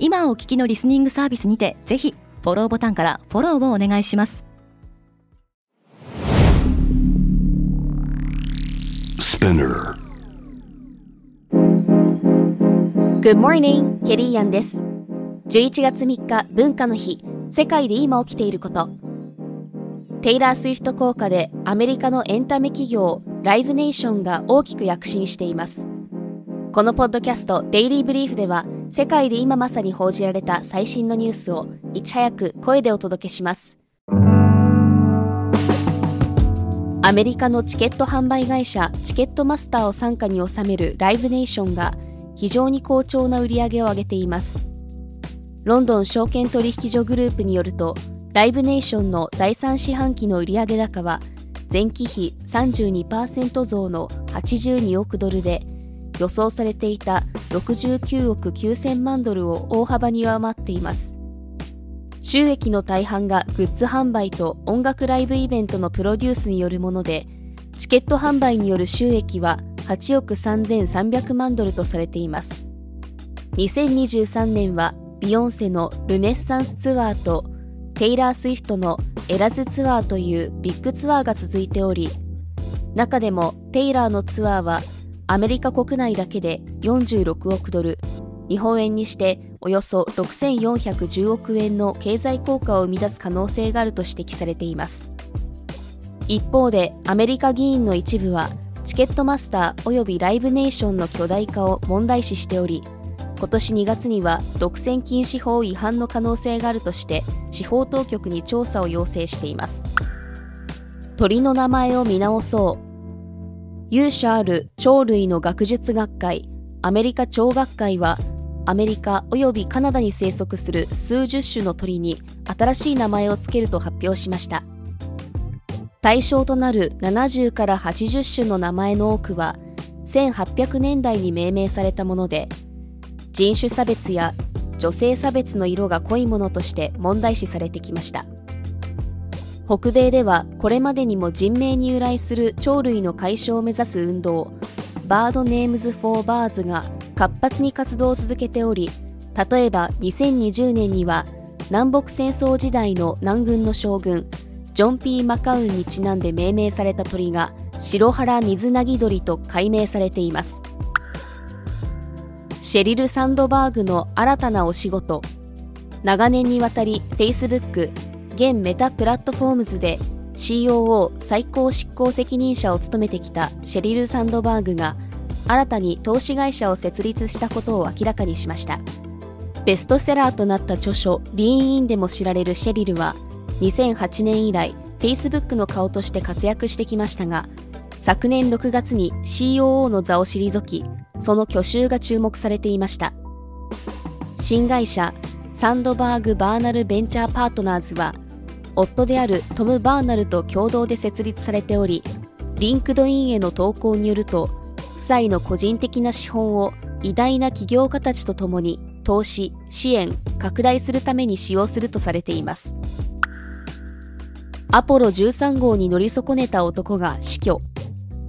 今お聞きのリスニングサービスにてぜひフォローボタンからフォローをお願いします Spinner. Good morning, ケリーアンです。11月3日文化の日、世界で今起きていること。テイラー・スウィフト効果でアメリカのエンタメ企業ライブネーションが大きく躍進しています。このポッドキャストデイリーブリーフでは世界で今まさに報じられた最新のニュースをいち早く声でお届けします。アメリカのチケット販売会社チケットマスターを傘下に収めるライブネーションが非常に好調な売り上げを上げていますロンドン証券取引所グループによるとライブネーションの第3四半期の売上高は前期比32%増の82億ドルで予想されていた69億9000万ドルを大幅に上回っています。収益の大半がグッズ販売と音楽ライブイベントのプロデュースによるものでチケット販売による収益は8億3300万ドルとされています。2023年はビヨンセのルネッサンスツアーとテイラー・スウィフトのエラズツアーというビッグツアーが続いており中でもテイラーのツアーはアメリカ国内だけで46億ドル日本円にしておよそ6410億円の経済効果を生み出す可能性があると指摘されています。一方でアメリカ議員の一部はチケットマスター及びライブネーションの巨大化を問題視しており今年2月には独占禁止法違反の可能性があるとして司法当局に調査を要請しています。鳥の名前を見直そう。勇者ある鳥類の学術学会アメリカ鳥学会はアメリカ及びカナダに生息する数十種の鳥に新しい名前を付けると発表しました。対象となる70から80種の名前の多くは1800年代に命名されたもので人種差別や女性差別の色が濃いものとして問題視されてきました。北米ではこれまでにも人名に由来する鳥類の改称を目指す運動 Bird Names for Birds が活発に活動を続けており例えば2020年には南北戦争時代の南軍の将軍ジョン・ピー・マカウンにちなんで命名された鳥が白原水なぎ鳥と改名されています。シェリル・サンドバーグの新たなお仕事。長年にわたり Facebook 現メタプラットフォームズで COO 最高執行責任者を務めてきたシェリル・サンドバーグが新たに投資会社を設立したことを明らかにしました。ベストセラーとなった著書「リーンイン」でも知られるシェリルは2008年以来 Facebook の顔として活躍してきましたが昨年6月に COO の座を退きその去就が注目されていました。新会社 Sandberg Bernthal Venture Partners は夫であるトム・バーナルと共同で設立されており LinkedIn への投稿によると夫妻の個人的な資本を偉大な起業家たちとともに投資支援拡大するために使用するとされています。アポロ13号に乗り損ねた男が死去。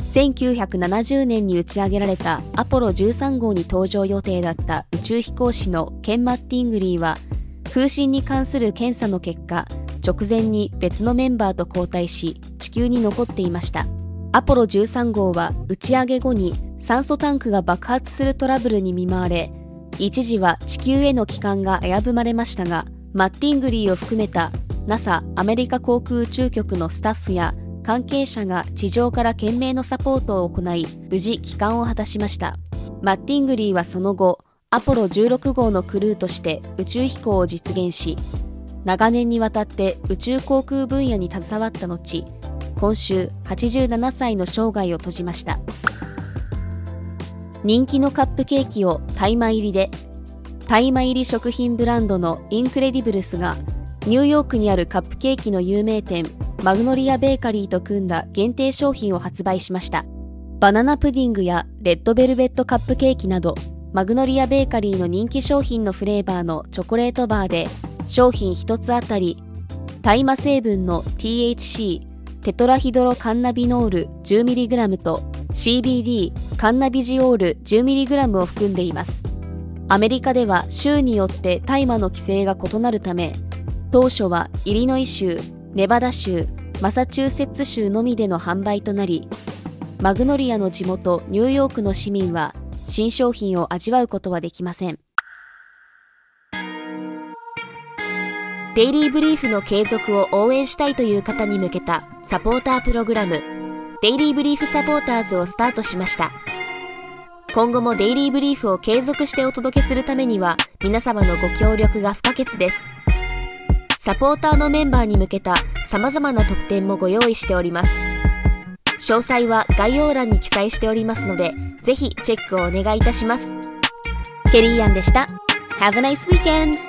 1970年に打ち上げられたアポロ13号に搭乗予定だった宇宙飛行士のケン・マッティングリーは風疹に関する検査の結果直前に別のメンバーと交代し地球に残っていました。アポロ13号は打ち上げ後に酸素タンクが爆発するトラブルに見舞われ一時は地球への帰還が危ぶまれましたがマッティングリーを含めた NASA アメリカ航空宇宙局のスタッフや関係者が地上から懸命のサポートを行い無事帰還を果たしました。マッティングリーはその後アポロ16号のクルーとして宇宙飛行を実現し長年にわたって宇宙航空分野に携わった後今週87歳の生涯を閉じました。人気のカップケーキを大麻入りで大麻入り食品ブランドの Incredibles がニューヨークにあるカップケーキの有名店 Magnolia Bakery と組んだ限定商品を発売しました。バナナプディングやレッドベルベットカップケーキなど Magnolia Bakery の人気商品のフレーバーのチョコレートバーで商品1つあたり大麻成分の THC テトラヒドロカンナビノール 10mg と CBD カンナビジオール 10mg を含んでいます。アメリカでは州によって大麻の規制が異なるため当初はイリノイ州ネバダ州マサチューセッツ州のみでの販売となりマグノリアの地元ニューヨークの市民は新商品を味わうことはできません。デイリーブリーフの継続を応援したいという方に向けたサポータープログラム。デイリーブリーフサポーターズをスタートしました。今後もデイリーブリーフを継続してお届けするためには皆様のご協力が不可欠です。サポーターのメンバーに向けた様々な特典もご用意しております。詳細は概要欄に記載しておりますのでぜひチェックをお願いいたします。ケリーアンでした。Have a nice weekend!